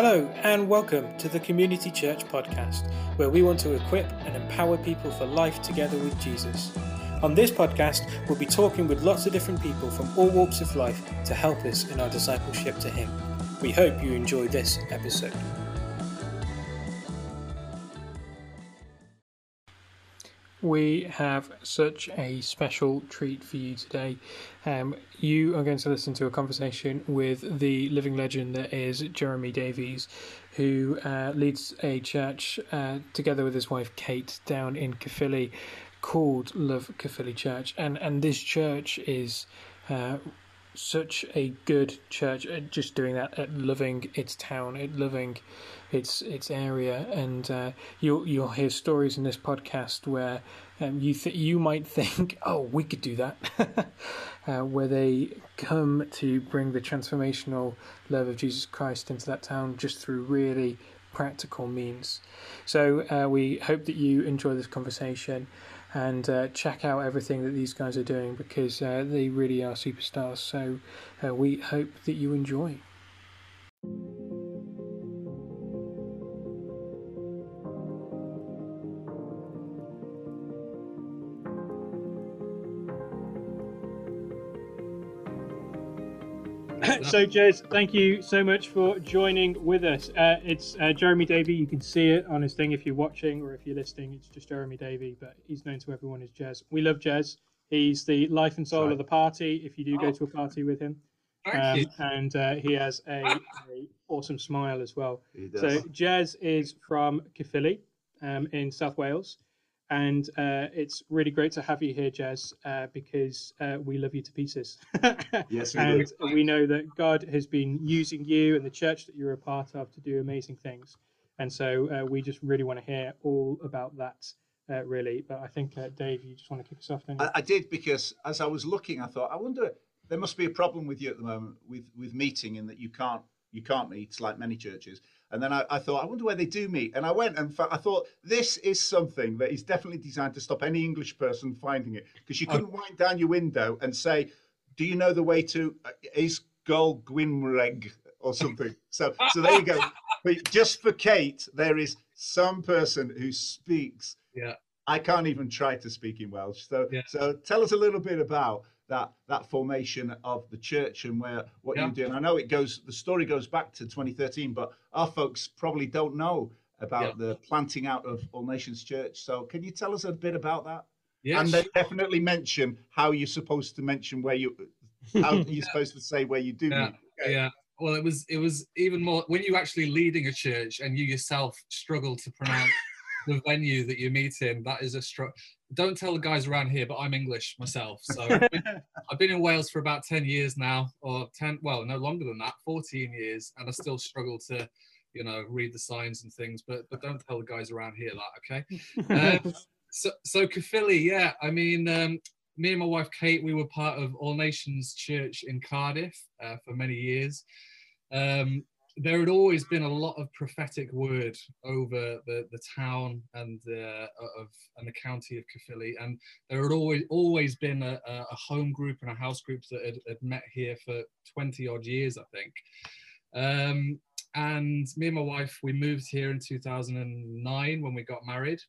Hello, and welcome to the Community Church podcast, where we want to equip and empower people for life together with Jesus. On this podcast, we'll be talking with lots of different people from all walks of life to help us in our discipleship to Him. We hope you enjoy this episode. We have such a special treat for you today. Um, you are going to listen to a conversation with the living legend that is Jeremy Davey, who uh, leads a church uh, together with his wife Kate down in Caerphilly called Love Caerphilly Church. And, and this church is uh, such a good church at just doing that, at loving its town, at loving its its area, and uh, you'll you'll hear stories in this podcast where um, you th- you might think, oh, we could do that, uh, where they come to bring the transformational love of Jesus Christ into that town just through really practical means. So uh, we hope that you enjoy this conversation and uh, check out everything that these guys are doing because uh, they really are superstars. So uh, we hope that you enjoy. So, Jez, thank you so much for joining with us. Uh, it's uh, Jeremy Davey. You can see it on his thing if you're watching or if you're listening. It's just Jeremy Davey, but he's known to everyone as Jez. We love Jez. He's the life and soul Sorry. of the party. If you do go oh. to a party with him, um, and uh, he has a, a, awesome smile as well. So, Jez is from Caerphilly um, in South Wales. And uh, it's really great to have you here, Jez, uh, because uh, we love you to pieces. yes, we and do. we know that God has been using you and the church that you're a part of to do amazing things. And so uh, we just really want to hear all about that, uh, really. But I think, uh, Dave, you just want to kick us off, don't you? I, I did, because as I was looking, I thought, I wonder, there must be a problem with you at the moment with, with meeting in that you can't you can't meet like many churches. And then I, I, thought, I wonder where they do meet. And I went and I thought, this is something that is definitely designed to stop any English person finding it. Because you oh. couldn't wind down your window and say, do you know the way to uh, is Gol Gwynreg or something? so, so there you go. But just for Kate, there is some person who speaks. Yeah. I can't even try to speak in Welsh. So, yeah. so tell us a little bit about that that formation of the church and where what yeah. you're doing. I know it goes the story goes back to 2013, but our folks probably don't know about yeah. the planting out of All Nations Church. So can you tell us a bit about that? Yes. And they definitely mention how you're supposed to mention where you how you're yeah. supposed to say where you do yeah. Okay. Yeah. Well, it was it was even more when you're actually leading a church and you yourself struggle to pronounce the venue that you meet in. That is a struggle don't tell the guys around here, but I'm English myself. So I've been in Wales for about 10 years now, or 10, well, no longer than that, 14 years, and I still struggle to, you know, read the signs and things, but but don't tell the guys around here that, okay? um, so, so Caerphilly, yeah, I mean, um, me and my wife Kate, we were part of All Nations Church in Cardiff uh, for many years. Um, there had always been a lot of prophetic word over the, the town and the of and the county of Caerphilly, and there had always always been a, a home group and a house group that had, had met here for 20 odd years, I think. Um, and me and my wife, we moved here in 2009 when we got married,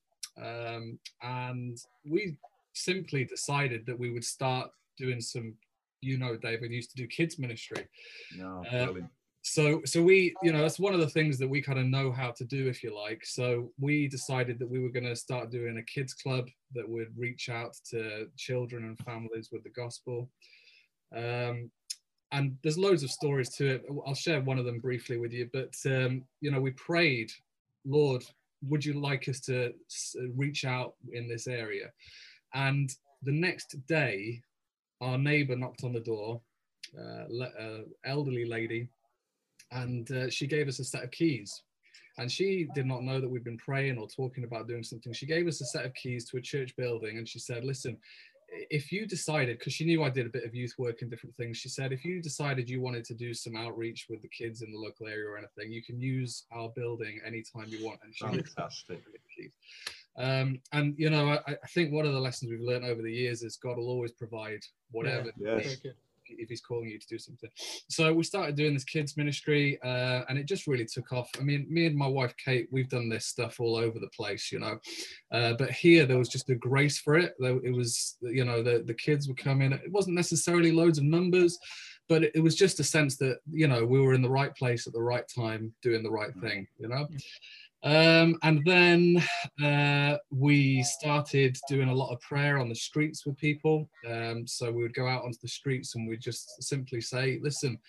um, and we simply decided that we would start doing some you know, David used to do kids ministry. No, uh, so so we you know that's one of the things that we kind of know how to do if you like. So we decided that we were going to start doing a kids club that would reach out to children and families with the gospel. Um, and there's loads of stories to it. I'll share one of them briefly with you but um, you know we prayed lord would you like us to reach out in this area? And the next day our neighbor knocked on the door uh, uh, elderly lady and uh, she gave us a set of keys. And she did not know that we'd been praying or talking about doing something. She gave us a set of keys to a church building and she said, Listen, if you decided, because she knew I did a bit of youth work and different things, she said, if you decided you wanted to do some outreach with the kids in the local area or anything, you can use our building anytime you want. And she Fantastic. Um, and you know, I, I, think one of the lessons we've learned over the years is God will always provide whatever. Yeah, yes if he's calling you to do something. So we started doing this kids ministry, uh, and it just really took off. I mean, me and my wife Kate, we've done this stuff all over the place, you know. Uh, but here there was just a grace for it. It was, you know, the the kids would come in. It wasn't necessarily loads of numbers, but it was just a sense that you know we were in the right place at the right time, doing the right thing, you know. Um, and then uh, we started doing a lot of prayer on the streets with people. Um, so we would go out onto the streets and we'd just simply say, listen,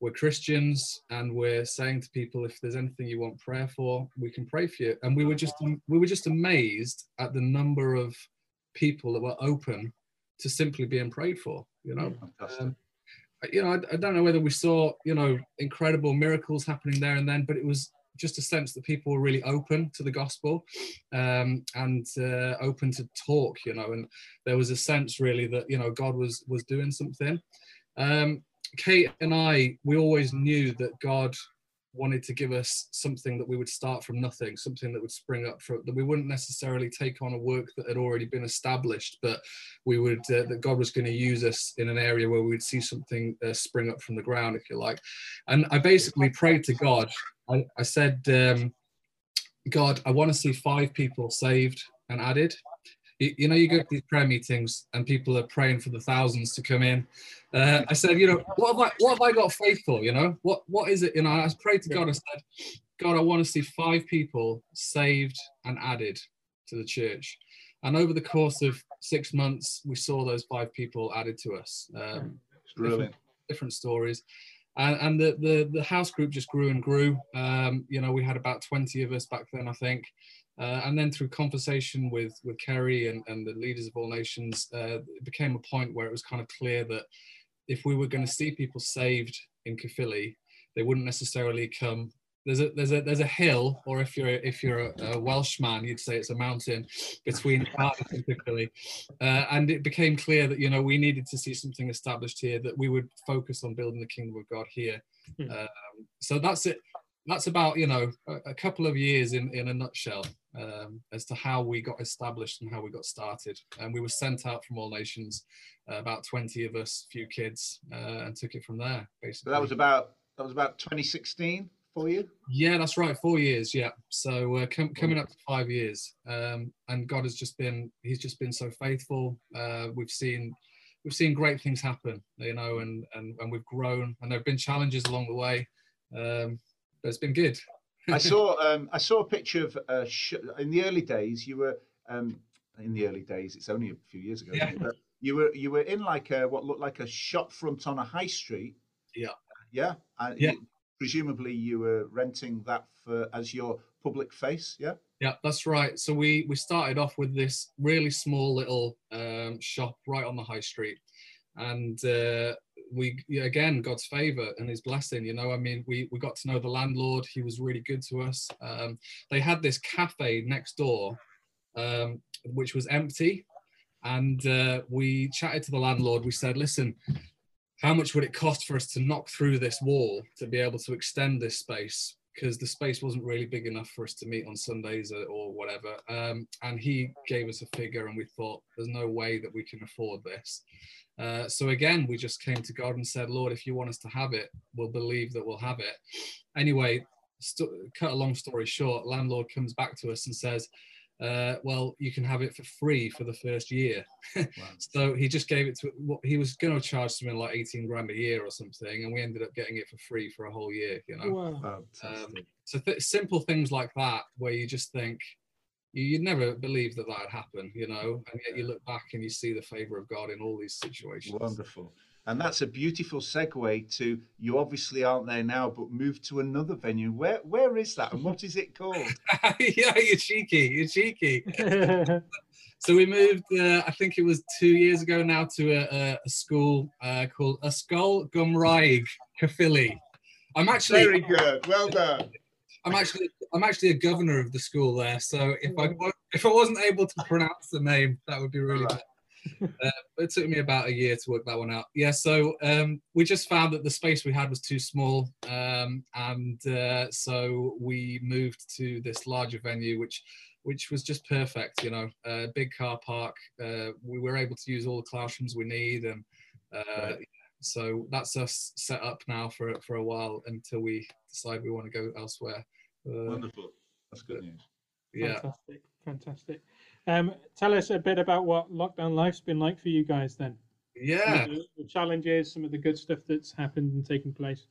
we're Christians and we're saying to people, if there's anything you want prayer for, we can pray for you. And we were just we were just amazed at the number of people that were open to simply being prayed for. You know, um, you know, I, I don't know whether we saw you know incredible miracles happening there and then, but it was just a sense that people were really open to the gospel um, and uh, open to talk, you know, and there was a sense really that you know God was was doing something. Um, Kate and I, we always knew that God wanted to give us something that we would start from nothing, something that would spring up from that we wouldn't necessarily take on a work that had already been established, but we would uh, that God was going to use us in an area where we'd see something uh, spring up from the ground, if you like. And I basically prayed to God I, I said, um, God, I want to see five people saved and added. You, know, you go to these prayer meetings and people are praying for the thousands to come in. Uh, I said, you know, what have I, what have I got faith for? You know, what, what is it? You know, I prayed to God. I said, God, I want to see five people saved and added to the church. And over the course of six months, we saw those five people added to us. Um, brilliant. Different, different stories and, and the, the, the house group just grew and grew. Um, you know, we had about 20 of us back then, I think. Uh, and then through conversation with with Kerry and, and the leaders of all nations, uh, it became a point where it was kind of clear that if we were going to see people saved in Caerphilly, they wouldn't necessarily come there's a there's a there's a hill, or if you're if you're a, a Welshman, you'd say it's a mountain between Cardiff and Caerphilly. Uh, and it became clear that you know we needed to see something established here that we would focus on building the kingdom of God here. Hmm. Um, so that's it. That's about you know a, a, couple of years in in a nutshell um, as to how we got established and how we got started. And we were sent out from all nations, uh, about 20 of us, few kids, uh, and took it from there. Basically, so that was about that was about 2016 for you? Yeah, that's right. Four years. Yeah. So uh, com- coming up to five years, um, and God has just been He's just been so faithful. Uh, we've seen we've seen great things happen, you know, and and and we've grown, and there've been challenges along the way, um, but it's been good. I saw um, I saw a picture of uh, sh- in the early days. You were um, in the early days. It's only a few years ago. Yeah. But you were you were in like a what looked like a shop front on a high street. Yeah. Yeah. And yeah presumably you were renting that for as your public face yeah yeah that's right so we we started off with this really small little um, shop right on the high street and uh, we again god's favor and his blessing you know i mean we we got to know the landlord. He was really good to us. Um, they had this cafe next door um, which was empty. And uh, we chatted to the landlord. We said listen how much would it cost for us to knock through this wall to be able to extend this space because the space wasn't really big enough for us to meet on Sundays or whatever. Um, and he gave us a figure, and we thought, there's no way that we can afford this. Uh, so again, we just came to God and said, Lord, if you want us to have it, we'll believe that we'll have it. Anyway, st- cut a long story short, landlord comes back to us and says, uh, well, you can have it for free for the first year. wow. so he just gave it to what he was going to charge something like 18 grand a year or something, and we ended up getting it for free for a whole year, you know. Wow. Um, so th- simple things like that, where you just think, you'd never believe that that would happen, you know, and yet you look back and you see the favor of God in all these situations. Wonderful. And that's a beautiful segue to you obviously aren't there now, but moved to another venue. Where where is that and what is it called? yeah, you're cheeky. You're cheeky. so we moved, uh, I think it was two years ago now, to a, a school uh, called Ysgol Gymraeg Caerphilly. I'm actually very good. Well done. I'm actually I'm actually a governor of the school there. So if I if I wasn't able to pronounce the name, that would be really right. bad uh, it took me about a year to work that one out. Yeah, so um, we just found that the space we had was too small, um, and uh, so we moved to this larger venue, which which was just perfect. You know, a uh, big car park. Uh, we were able to use all the classrooms we need, and uh, right. so that's us set up now for for a while until we decide we want to go elsewhere. Uh, Wonderful. That's good news. yeah. Fantastic. Fantastic. Um, tell us a bit about what lockdown life's been like for you guys then. Yeah. The, the challenges, some of the good stuff that's happened and taken place.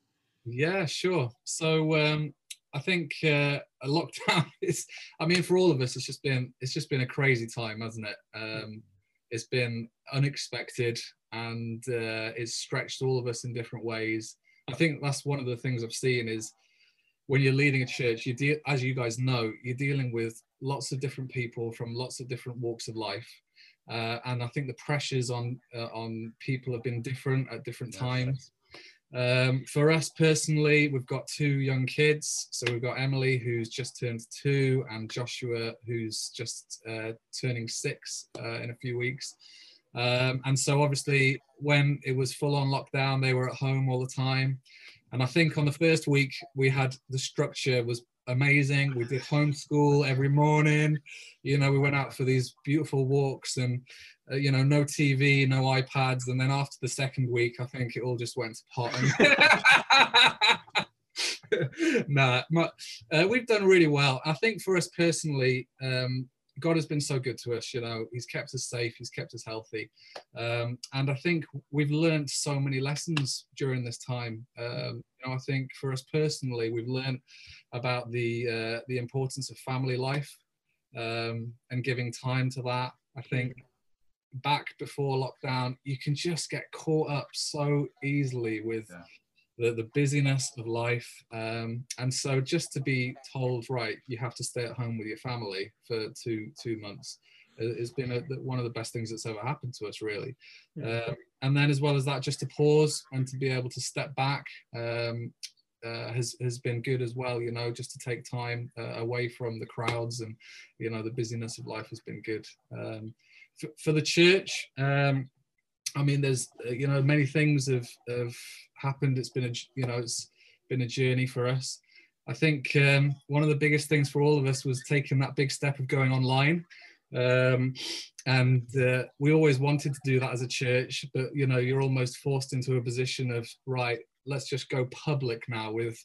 Yeah, sure. So um, I think uh, a lockdown is. I mean, for all of us, it's just been it's just been a crazy time, hasn't it? Um, it's been unexpected and uh, it's stretched all of us in different ways. I think that's one of the things I've seen is when you're leading a church, you deal, as you guys know, you're dealing with lots of different people from lots of different walks of life. Uh, and I think the pressures on uh, on people have been different at different times. Um, for us personally, we've got two young kids. So we've got Emily, who's just turned two, and Joshua, who's just uh, turning six uh, in a few weeks. Um, and so, obviously, when it was full on lockdown, they were at home all the time. And I think on the first week, we had the structure was amazing. We did homeschool every morning. You know, we went out for these beautiful walks and uh, you know, no TV, no iPads, and then after the second week, I think it all just went to pot. Nah, my, uh, we've done really well. I think for us personally, um, God has been so good to us. You know, He's kept us safe, He's kept us healthy, um, and I think we've learned so many lessons during this time. Um, you know, I think for us personally, we've learned about the uh, the importance of family life um, and giving time to that. I think back before lockdown, you can just get caught up so easily with Yeah. the, the busyness of life. Um, and so just to be told, right, you have to stay at home with your family for two two months has been a, one of the best things that's ever happened to us, really. Yeah. Um, and then as well as that, just to pause and to be able to step back um, uh, has has been good as well. You know, just to take time uh, away from the crowds and you know the busyness of life has been good. Um, for, for the church, um, I mean, there's uh, you know many things have have happened. It's been a you know it's been a journey for us. I think um, one of the biggest things for all of us was taking that big step of going online. Um, and uh, we always wanted to do that as a church, but you know, you're almost forced into a position of right. Let's just go public now with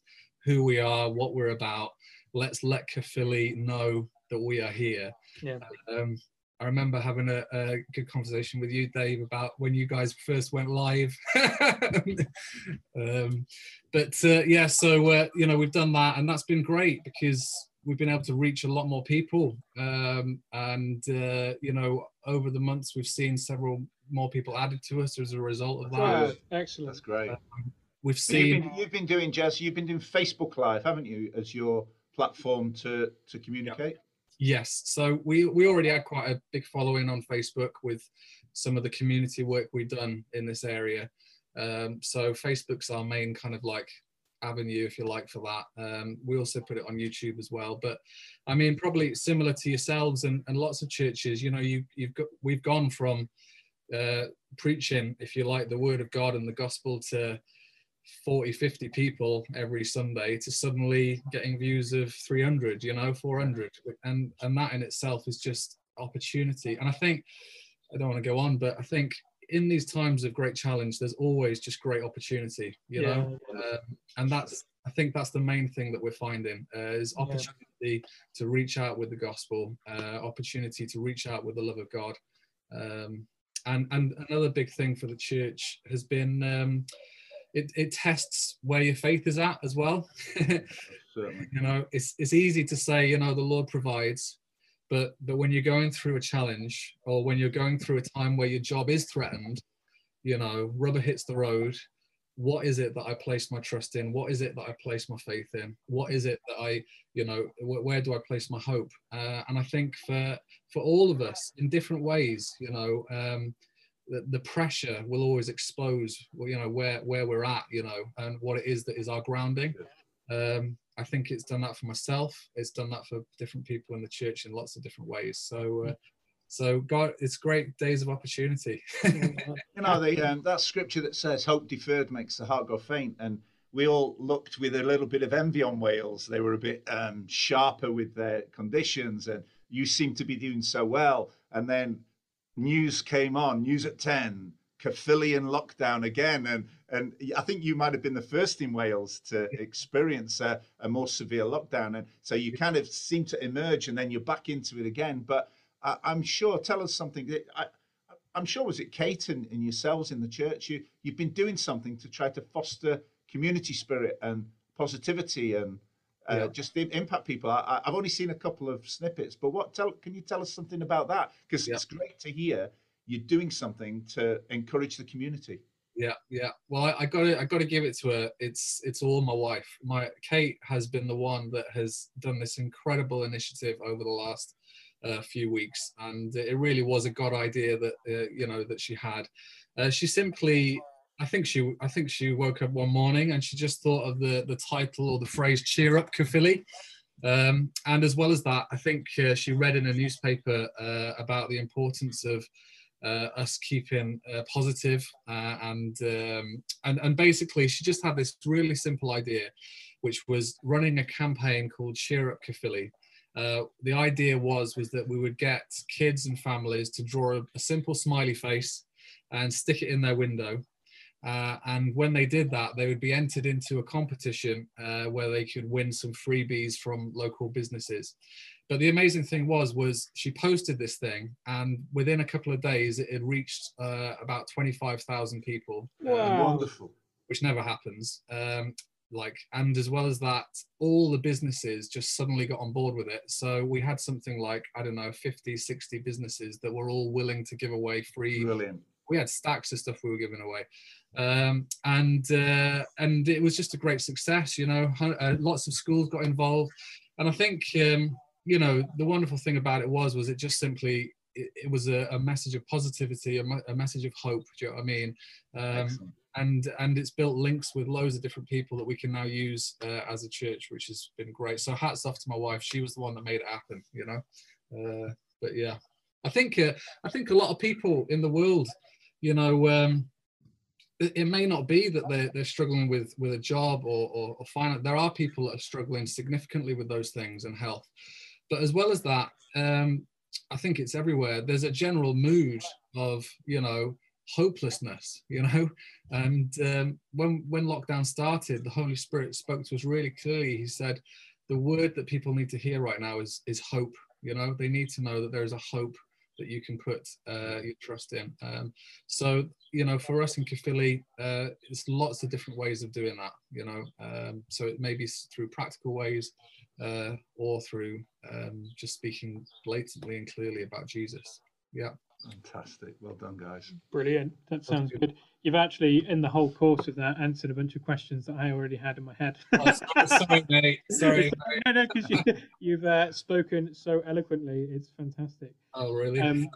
who we are, what we're about. Let's let Caerphilly know that we are here. Yeah. Um, I remember having a, a good conversation with you, Dave, about when you guys first went live. um, but uh, yeah, so uh, you know we've done that, and that's been great because we've been able to reach a lot more people. Um, and uh, you know, over the months, we've seen several more people added to us as a result of that. Wow, excellent. That's great. We've So you've seen been, you've been doing Jez. You've been doing Facebook Live, haven't you, as your platform to to communicate? Yes. So we we already had quite a big following on Facebook with some of the community work we've done in this area. Um, so Facebook's our main kind of like avenue, if you like, for that. Um, we also put it on YouTube as well. But I mean, probably similar to yourselves and, and lots of churches, you know, you you've got we've gone from uh, preaching, if you like, the word of God and the gospel to 40 50 people every sunday to suddenly getting views of 300 you know 400 and and that in itself is just opportunity and i think i don't want to go on but i think in these times of great challenge there's always just great opportunity you Yeah. know um, and that's i think that's the main thing that we're finding uh, is Yeah. opportunity to reach out with the gospel uh, opportunity to reach out with the love of god um, and and another big thing for the church has been um, it, it tests where your faith is at as well. You know, it's it's easy to say, you know, the Lord provides, but but when you're going through a challenge or when you're going through a time where your job is threatened, you know, rubber hits the road. What is it that I place my trust in? What is it that I place my faith in? What is it that I, you know, wh- where do I place my hope? Uh, and I think for for all of us in different ways, you know, um, the, the pressure will always expose you know where where we're at you know and what it is that is our grounding um i think it's done that for myself it's done that for different people in the church in lots of different ways so uh, so god it's great days of opportunity You know, the, um, that scripture that says hope deferred makes the heart go faint. And we all looked with a little bit of envy on Wales. They were a bit um, sharper with their conditions, and you seem to be doing so well. And then news came on, news at 10, Caerphillian lockdown again, and and I think you might have been the first in Wales to experience a, a more severe lockdown, and so you kind of seem to emerge, and then you're back into it again. But I, am sure, tell us something. I, I'm sure was it Kate and, and yourselves in the church, you you've been doing something to try to foster community spirit and positivity and uh, yeah. just impact people. I, have only seen a couple of snippets, but what tell? Can you tell us something about that? Because yeah. it's great to hear you're doing something to encourage the community. Yeah, yeah. Well, I, I got to, I got to give it to her. It's, it's all my wife. My Kate has been the one that has done this incredible initiative over the last uh, few weeks, and it really was a God idea that uh, you know that she had. Uh, she simply I think she I think she woke up one morning and she just thought of the the title or the phrase "Cheer up, Caerphilly." Um, and as well as that, I think uh, she read in a newspaper uh, about the importance of us keeping uh, positive, uh, and um, and and basically she just had this really simple idea, which was running a campaign called "Cheer Up, Caerphilly." Uh, the idea was was that we would get kids and families to draw a, a simple smiley face and stick it in their window uh, and when they did that, they would be entered into a competition uh, where they could win some freebies from local businesses. But the amazing thing was, was she posted this thing, and within a couple of days, it had reached uh, about twenty-five thousand people. Wow. Um, Wonderful. Which never happens. Um, like, and as well as that, all the businesses just suddenly got on board with it. So we had something like I don't know, 50, 60 businesses that were all willing to give away free. Brilliant we had stacks of stuff we were giving away um, and uh, and it was just a great success. You know, uh, lots of schools got involved, and I think um, you know the wonderful thing about it was was it just simply it, it was a, a, message of positivity, a, a, message of hope. Do you know what I mean? Um, and and it's built links with loads of different people that we can now use uh, as a church, which has been great. So hats off to my wife; she was the one that made it happen. You know, uh, but yeah, I think uh, I think a lot of people in the world, you know. Um, it may not be that they're, they're struggling with with a job or, or, or finance. There are people that are struggling significantly with those things and health. But as well as that, um, I think it's everywhere. There's a general mood of, you know, hopelessness, you know. And um, when when lockdown started, the Holy Spirit spoke to us really clearly. He said, the word that people need to hear right now is is hope. You know, they need to know that there is a hope that you can put uh, your trust in. Um, so, you know, for us in Caerphilly, uh, there's lots of different ways of doing that, you know. Um, so it may be through practical ways uh, or through um, just speaking blatantly and clearly about Jesus. Yeah. Fantastic. Well done, guys. Brilliant. That sounds good. You've actually, in the whole course of that, answered a bunch of questions that I already had in my head. oh, sorry, mate. Sorry. Mate. no, no, because you, have uh, spoken so eloquently. It's fantastic. Oh, really? Um,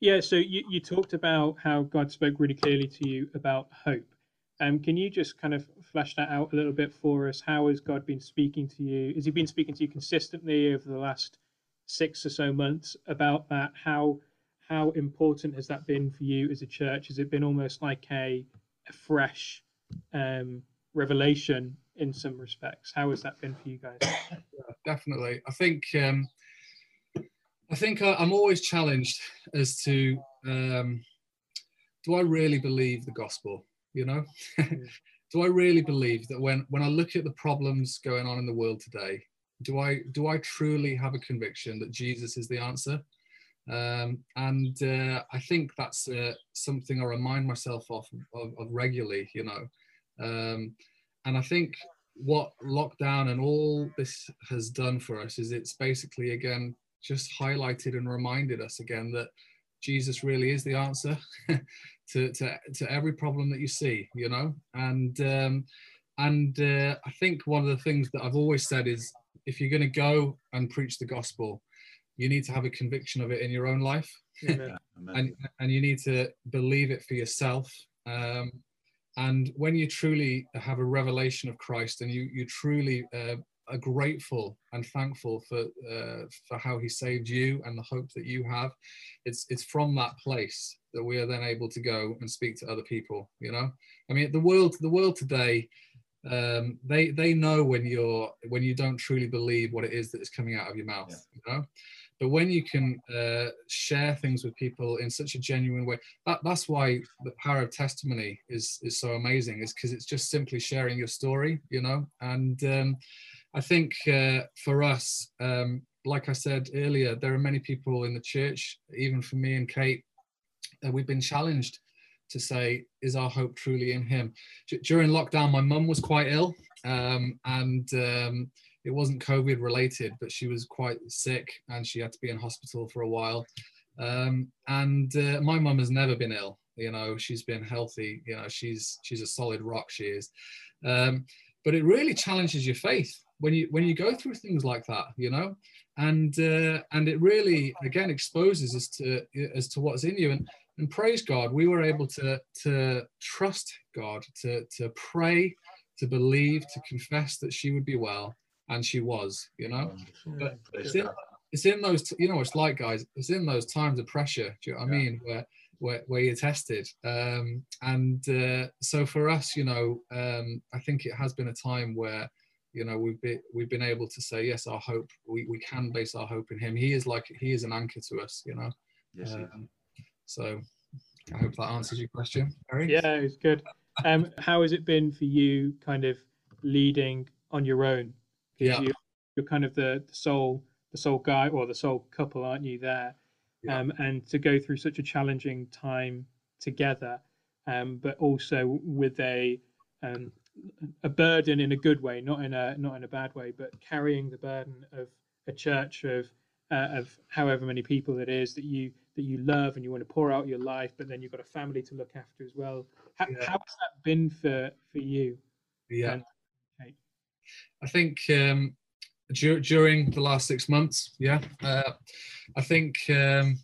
yeah. So you, you talked about how God spoke really clearly to you about hope. Um, can you just kind of flesh that out a little bit for us? How has God been speaking to you? Has He been speaking to you consistently over the last six or so months about that? How how important has that been for you as a church? Has it been almost like a, a fresh um, revelation in some respects? How has that been for you guys? Definitely. I think um, I think I'm always challenged as to um, do I really believe the gospel? You know, mm. do I really believe that when when I look at the problems going on in the world today, do I do I truly have a conviction that Jesus is the answer? Um, and uh, I think that's uh, something I remind myself of, of, of regularly, you know. Um, and I think what lockdown and all this has done for us is it's basically, again, just highlighted and reminded us again that Jesus really is the answer to, to, to every problem that you see, you know. And um, and uh, I think one of the things that I've always said is if you're going to go and preach the gospel, you need to have a conviction of it in your own life. And, and you need to believe it for yourself. Um, and when you truly have a revelation of christ and you you truly uh, are grateful and thankful for uh, for how he saved you and the hope that you have. It's it's from that place that we are then able to go and speak to other people you know? I mean the world the world today um, they they know when you're when you don't truly believe what it is that is coming out of your mouth Yeah. you know? But when you can uh, share things with people in such a genuine way that, that's why the power of testimony is is so amazing is because it's just simply sharing your story you know? And um, i think uh, for us um, like i said earlier there are many people in the church even for me and kate uh, we've been challenged to say is our hope truly in him? D- during lockdown my mum was quite ill um, and um, it wasn't covid related but she was quite sick and she had to be in hospital for a while. Um, and uh, my mum has never been ill you know she's been healthy you know she's she's a solid rock she is. Um, but it really challenges your faith when you when you go through things like that you know and uh, and it really again exposes as to as to what's in you and and praise God, we were able to to trust God, to to pray, to believe, to confess that she would be well, and she was. You know, But it's in, it's in those, you know, it's like, guys. It's in those times of pressure. Do you know what I mean? Where where, where you're tested. Um, and uh, so for us, you know, um, I think it has been a time where you know we've been we've been able to say yes our hope we, we can base our hope in him he is like he is an anchor to us you know Yes, um, so I hope that answers your question, Harry. Yeah, it's good. Um, how has it been for you, kind of leading on your own? 'Cause Yeah. You, you're kind of the, the sole the sole guy or the sole couple, aren't you? There, Yeah. um, and to go through such a challenging time together, um, but also with a um, a burden in a good way, not in a not in a bad way, but carrying the burden of a church of uh, of however many people it is that you that you love and you want to pour out your life, but then you've got a family to look after as well. How, Yeah. how has that been for for you? Yeah. And- okay. I think um, dur- during the last six months, yeah, uh, I think um,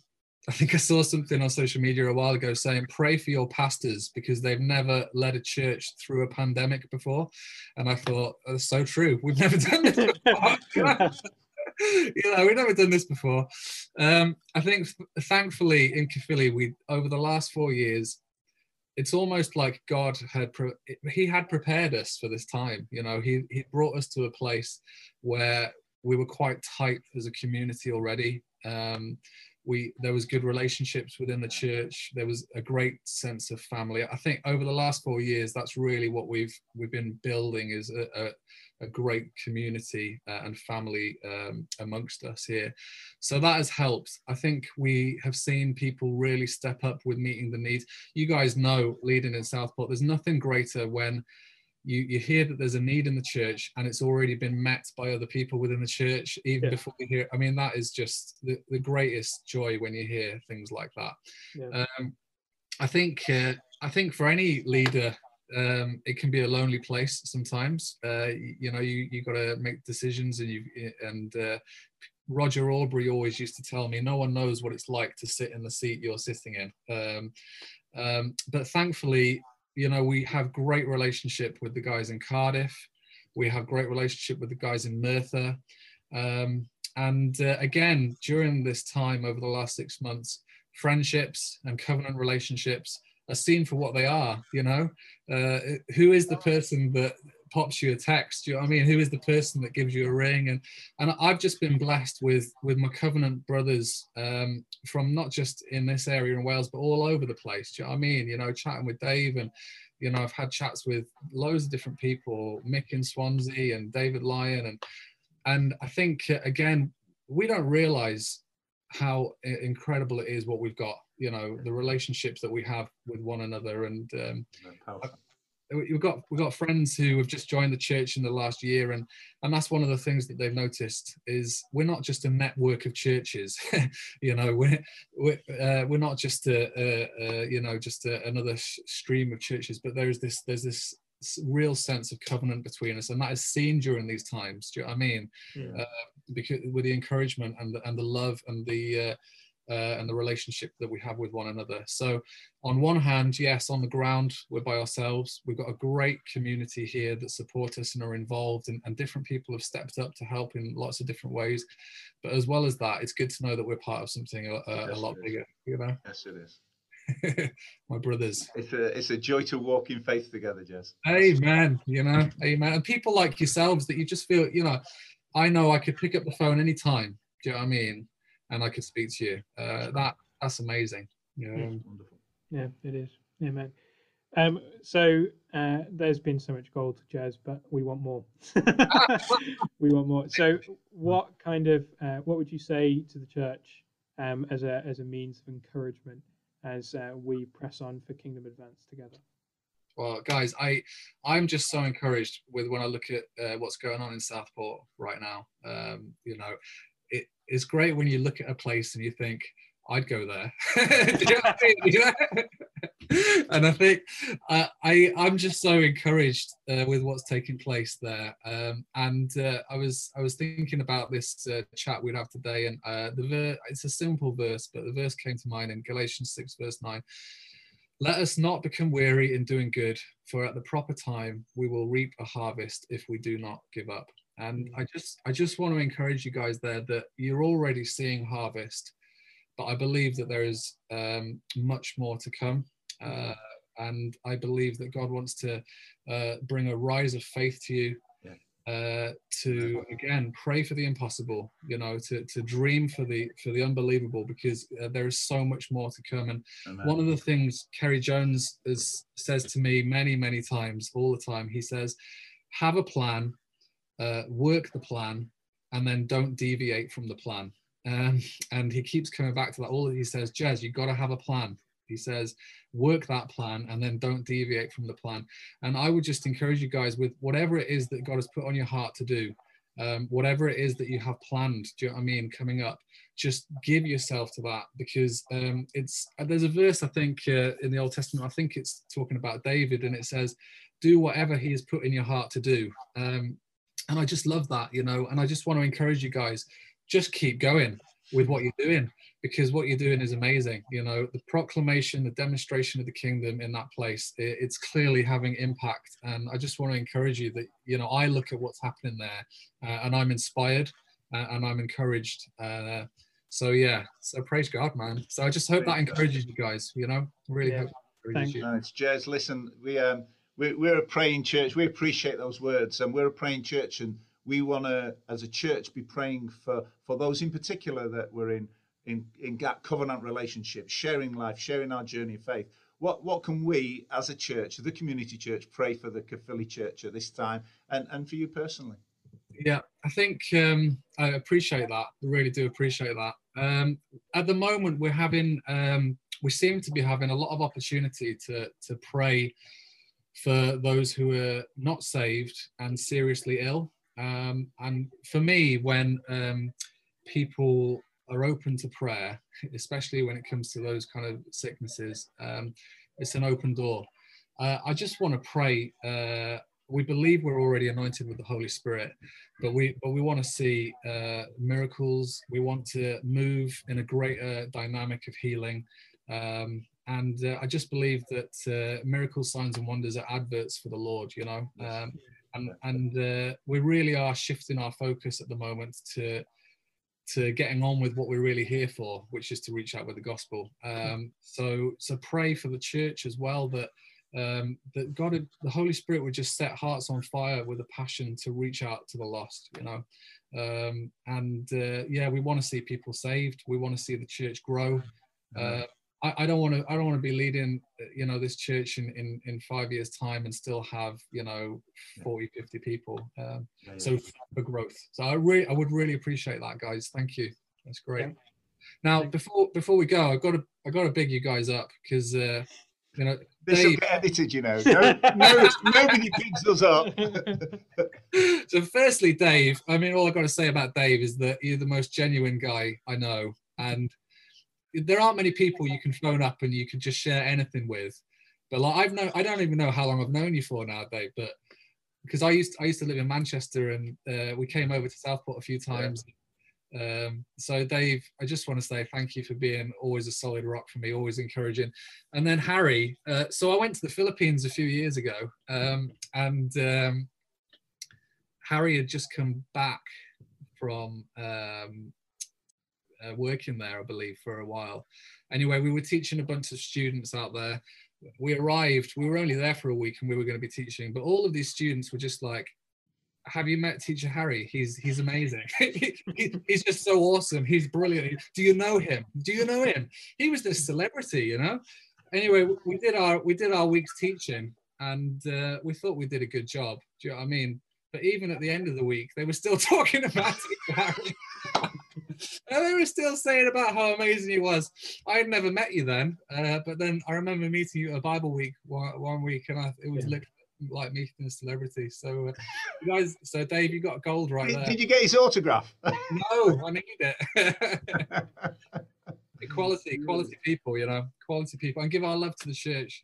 I think I saw something on social media a while ago saying pray for your pastors because they've never led a church through a pandemic before, and I thought that's so true. We've never done this before. you know, we've never done this before. Um, I think, thankfully, in Caerphilly, we over the last four years, it's almost like God had pre- He had prepared us for this time. You know, He He brought us to a place where we were quite tight as a community already. Um, we there was good relationships within the church. There was a great sense of family. I think over the last four years, that's really what we've we've been building is a, a, a great community uh, and family um, amongst us here. So that has helped. I think we have seen people really step up with meeting the needs. You guys know, leading in Southport, there's nothing greater when you, you hear that there's a need in the church and it's already been met by other people within the church even Yeah. before you hear i mean that is just the, the greatest joy when you hear things like that Yeah. um, i think uh, i think for any leader um, it can be a lonely place sometimes uh, you, you know you you got to make decisions and you and uh, roger aubrey always used to tell me no one knows what it's like to sit in the seat you're sitting in um, um, but thankfully you know we have great relationship with the guys in cardiff. We have great relationship with the guys in merthyr. Um, and uh, again during this time over the last six months friendships and covenant relationships are seen for what they are you know? Uh, who is the person that pops you a text you know what i mean? Who is the person that gives you a ring? And and i've just been blessed with with my covenant brothers um, from not just in this area in wales but all over the place do you know what i mean? You know chatting with dave and you know i've had chats with loads of different people mick in swansea and david lyon and and i think uh, again we don't realize how incredible it is what we've got you know the relationships that we have with one another and um, we've got we've got friends who have just joined the church in the last year and and that's one of the things that they've noticed is we're not just a network of churches you know we're we're, uh, we're not just a, a, a you know just a, another sh- stream of churches but there's this there's this real sense of covenant between us and that is seen during these times do you know what i mean Yeah. because with the encouragement and the, and the love and the uh, uh, and the relationship that we have with one another. So, on one hand, yes, on the ground we're by ourselves. We've got a great community here that support us and are involved, and, and different people have stepped up to help in lots of different ways. But as well as that, it's good to know that we're part of something a, a, a lot bigger. You know. Yes, it is. my brothers. It's a it's a joy to walk in faith together, Jez. Amen. You know, amen. And people like yourselves that you just feel, you know, I know I could pick up the phone anytime. Do you know what I mean? And I could speak to you. Uh, that that's amazing. You know? Wonderful. Yeah, it is. Amen. Um, so uh, there's been so much gold, Jez, but we want more. we want more. So, what kind of uh, what would you say to the church um, as a as a means of encouragement as uh, we press on for kingdom advance together? Well, guys, I I'm just so encouraged with when I look at uh, what's going on in Southport right now. Um, you know, it, it's great when you look at a place and you think, I'd go there. and I think uh, I I'm just so encouraged uh, with what's taking place there. Um, and uh, I was I was thinking about this uh, chat we'd have today, and uh, the ver- it's a simple verse, but the verse came to mind in Galatians six verse nine. Let us not become weary in doing good, for at the proper time we will reap a harvest if we do not give up. And I just I just want to encourage you guys there that you're already seeing harvest but I believe that there is um, much more to come. Uh, and I believe that God wants to uh, bring a rise of faith to you. Uh, to again pray for the impossible, you know, to, to dream for the for the unbelievable, because uh, there is so much more to come. And Amen. one of the things Kerry Jones has, says to me many many times, all the time, he says, "Have a plan, uh, work the plan, and then don't deviate from the plan." Um, and he keeps coming back to that. All that he says, Jez, you've got to have a plan. He says, work that plan and then don't deviate from the plan. And I would just encourage you guys with whatever it is that God has put on your heart to do, um, whatever it is that you have planned, do you know what I mean, coming up, just give yourself to that because um, it's there's a verse I think uh, in the Old Testament, I think it's talking about David, and it says, do whatever he has put in your heart to do. Um, and I just love that, you know, and I just want to encourage you guys just keep going with what you're doing because what you're doing is amazing you know. The proclamation the demonstration of the kingdom in that place it, it's clearly having impact and i just want to encourage you that you know i look at what's happening there uh, and i'm inspired uh, and i'm encouraged uh, so yeah so praise god man. So i just hope that encourages you guys you know really yeah. hope Thank you. No, Jez, listen we um we, we're a praying church we appreciate those words and we're a praying church and we want to, as a church, be praying for for those in particular that we're in in in covenant relationships, sharing life, sharing our journey of faith. What what can we, as a church, the community church, pray for the Caerphilly Church at this time, and and for you personally? Yeah, I think um, I appreciate that. I really do appreciate that. Um, at the moment, we're having um, we seem to be having a lot of opportunity to to pray for those who are not saved and seriously ill. Um, and for me, when um, people are open to prayer, especially when it comes to those kind of sicknesses, um, it's an open door. Uh, I just want to pray. Uh, we believe we're already anointed with the Holy Spirit, but we but we want to see uh, miracles. We want to move in a greater dynamic of healing. Um, and uh, I just believe that uh, miracles, signs, and wonders are adverts for the Lord. You know, um, and and uh, we really are shifting our focus at the moment to to getting on with what we're really here for, which is to reach out with the gospel. Um, so so pray for the church as well that um, that God, the Holy Spirit, would just set hearts on fire with a passion to reach out to the lost. You know, um, and uh, yeah, we want to see people saved. We want to see the church grow. Uh, I, I don't want to I don't want to be leading you know this church in, in in five years time and still have you know 40 50 people um, yeah, yeah. so for growth. So I really I would really appreciate that guys. Thank you. That's great. Yeah. now before before we go I've got to I got to big you guys up because uh, you know this Dave, will get edited you know. No, no, nobody picks us up. So firstly Dave I mean all I've got to say about Dave is that you're the most genuine guy I know and there aren't many people you can phone up and you can just share anything with. But like I've known, I don't even know how long I've known you for now, Dave. But because I used to, I used to live in Manchester and uh, we came over to Southport a few times. Yeah. Um, so Dave, I just want to say thank you for being always a solid rock for me, always encouraging. And then Harry, uh, so I went to the Philippines a few years ago, um, and um, Harry had just come back from um, uh, working there, I believe, for a while. Anyway, we were teaching a bunch of students out there. We arrived, we were only there for a week and we were going to be teaching, but all of these students were just like, have you met teacher Harry? He's he's amazing. he, he's just so awesome. He's brilliant. Do you know him? Do you know him? He was this celebrity, you know. Anyway, we did our we did our week's teaching, and uh, we thought we did a good job. Do you know what I mean? But even at the end of the week, they were still talking about teacher Harry. and they were still saying about how amazing he was. I had never met you then, uh, but then I remember meeting you at a Bible week one, one week, and I, it was yeah. like meeting a celebrity. So, uh, guys, so Dave, you got gold right did, there. Did you get his autograph? no, I need it. Equality, quality people, you know, quality people, and give our love to the church,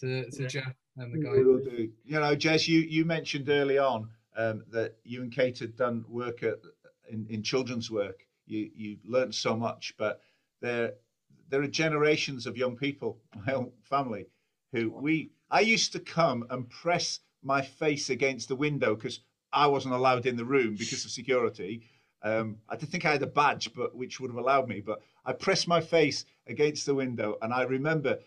to, to yeah. Jeff and the guy. You know, Jez, you you mentioned early on um, that you and Kate had done work at in, in children's work. You you learned so much, but there there are generations of young people, my own family, who we I used to come and press my face against the window because I wasn't allowed in the room because of security. Um, I didn't think I had a badge, but which would have allowed me. But I pressed my face against the window, and I remember,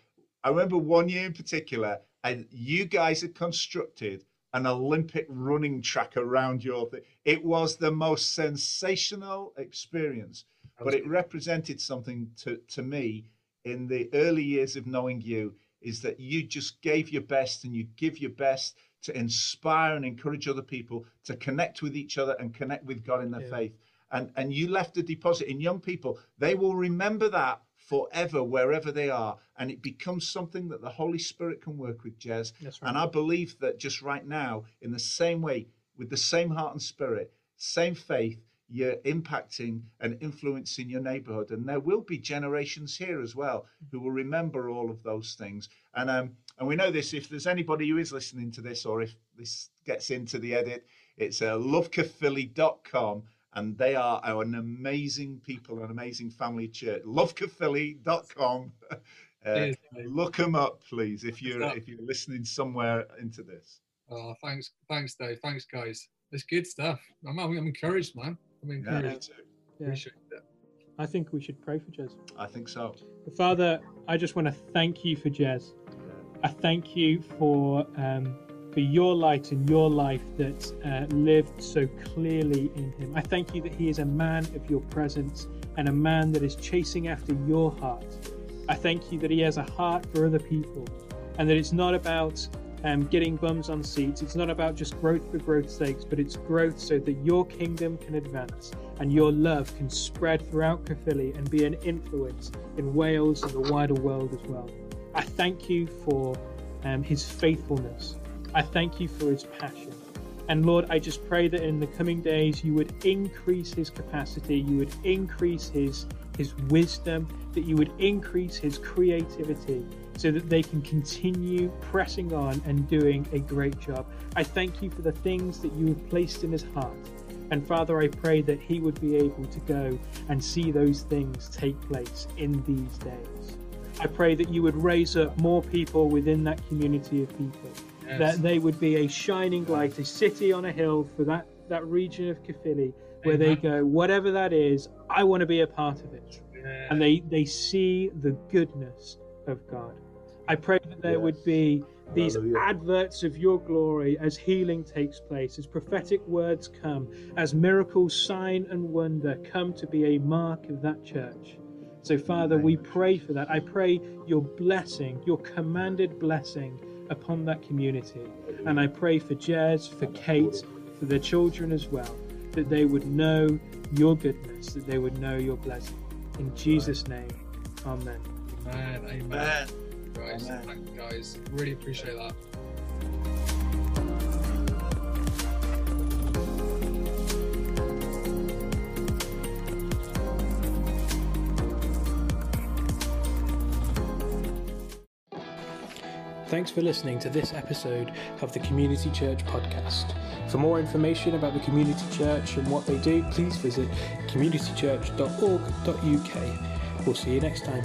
I remember one year in particular, and you guys had constructed an Olympic running track around your thing. It was the most sensational experience, but it represented something to, to me in the early years of knowing you is that you just gave your best and you give your best to inspire and encourage other people to connect with each other and connect with God in their yeah. faith. And, and you left a deposit in young people. They will remember that forever wherever they are and it becomes something that the holy spirit can work with jez. Right. and i believe that just right now in the same way with the same heart and spirit same faith you're impacting and influencing your neighborhood. And there will be generations here as well who will remember all of those things. And um and we know this if there's anybody who is listening to this or if this gets into the edit it's uh, lovecaerphilly.com and they are an amazing people, an amazing family church. Lovecaerphilly.com. Uh, look them up, please, if you're if you're listening somewhere into this. Oh, thanks, thanks, Dave. Thanks, guys. It's good stuff. I'm, I'm encouraged, man. I'm encouraged. Yeah, Appreciate it. I think we should pray for Jez. I think so. Father, I just want to thank you for Jez. I thank you for um, for your light and your life that uh, lived so clearly in him. I thank you that he is a man of your presence and a man that is chasing after your heart. I thank you that he has a heart for other people and that it's not about um, getting bums on seats. It's not about just growth for growth's sake, but it's growth so that your kingdom can advance and your love can spread throughout Caerphilly and be an influence in Wales and the wider world as well. I thank you for um, his faithfulness I thank you for his passion. And Lord, I just pray that in the coming days you would increase his capacity, you would increase his his wisdom, that you would increase his creativity so that they can continue pressing on and doing a great job. I thank you for the things that you have placed in his heart. And Father, I pray that he would be able to go and see those things take place in these days. I pray that you would raise up more people within that community of people yes. that they would be a shining light, a city on a hill for that, that region of Caerphilly where Amen. they go, whatever that is, I want to be a part of it. Yeah. And they, they see the goodness of God. I pray that there yes. would be these Hallelujah. adverts of your glory as healing takes place, as prophetic words come, as miracles, sign, and wonder come to be a mark of that church. So, Father, we pray for that. I pray your blessing, your commanded blessing upon that community. And I pray for Jez, for Kate, for their children as well, that they would know your goodness, that they would know your blessing. In Jesus' name, amen. Amen. Amen. amen. Guys, amen. guys, really appreciate that. Thanks for listening to this episode of the Community Church podcast. For more information about the Community Church and what they do, please visit communitychurch.org.uk. We'll see you next time.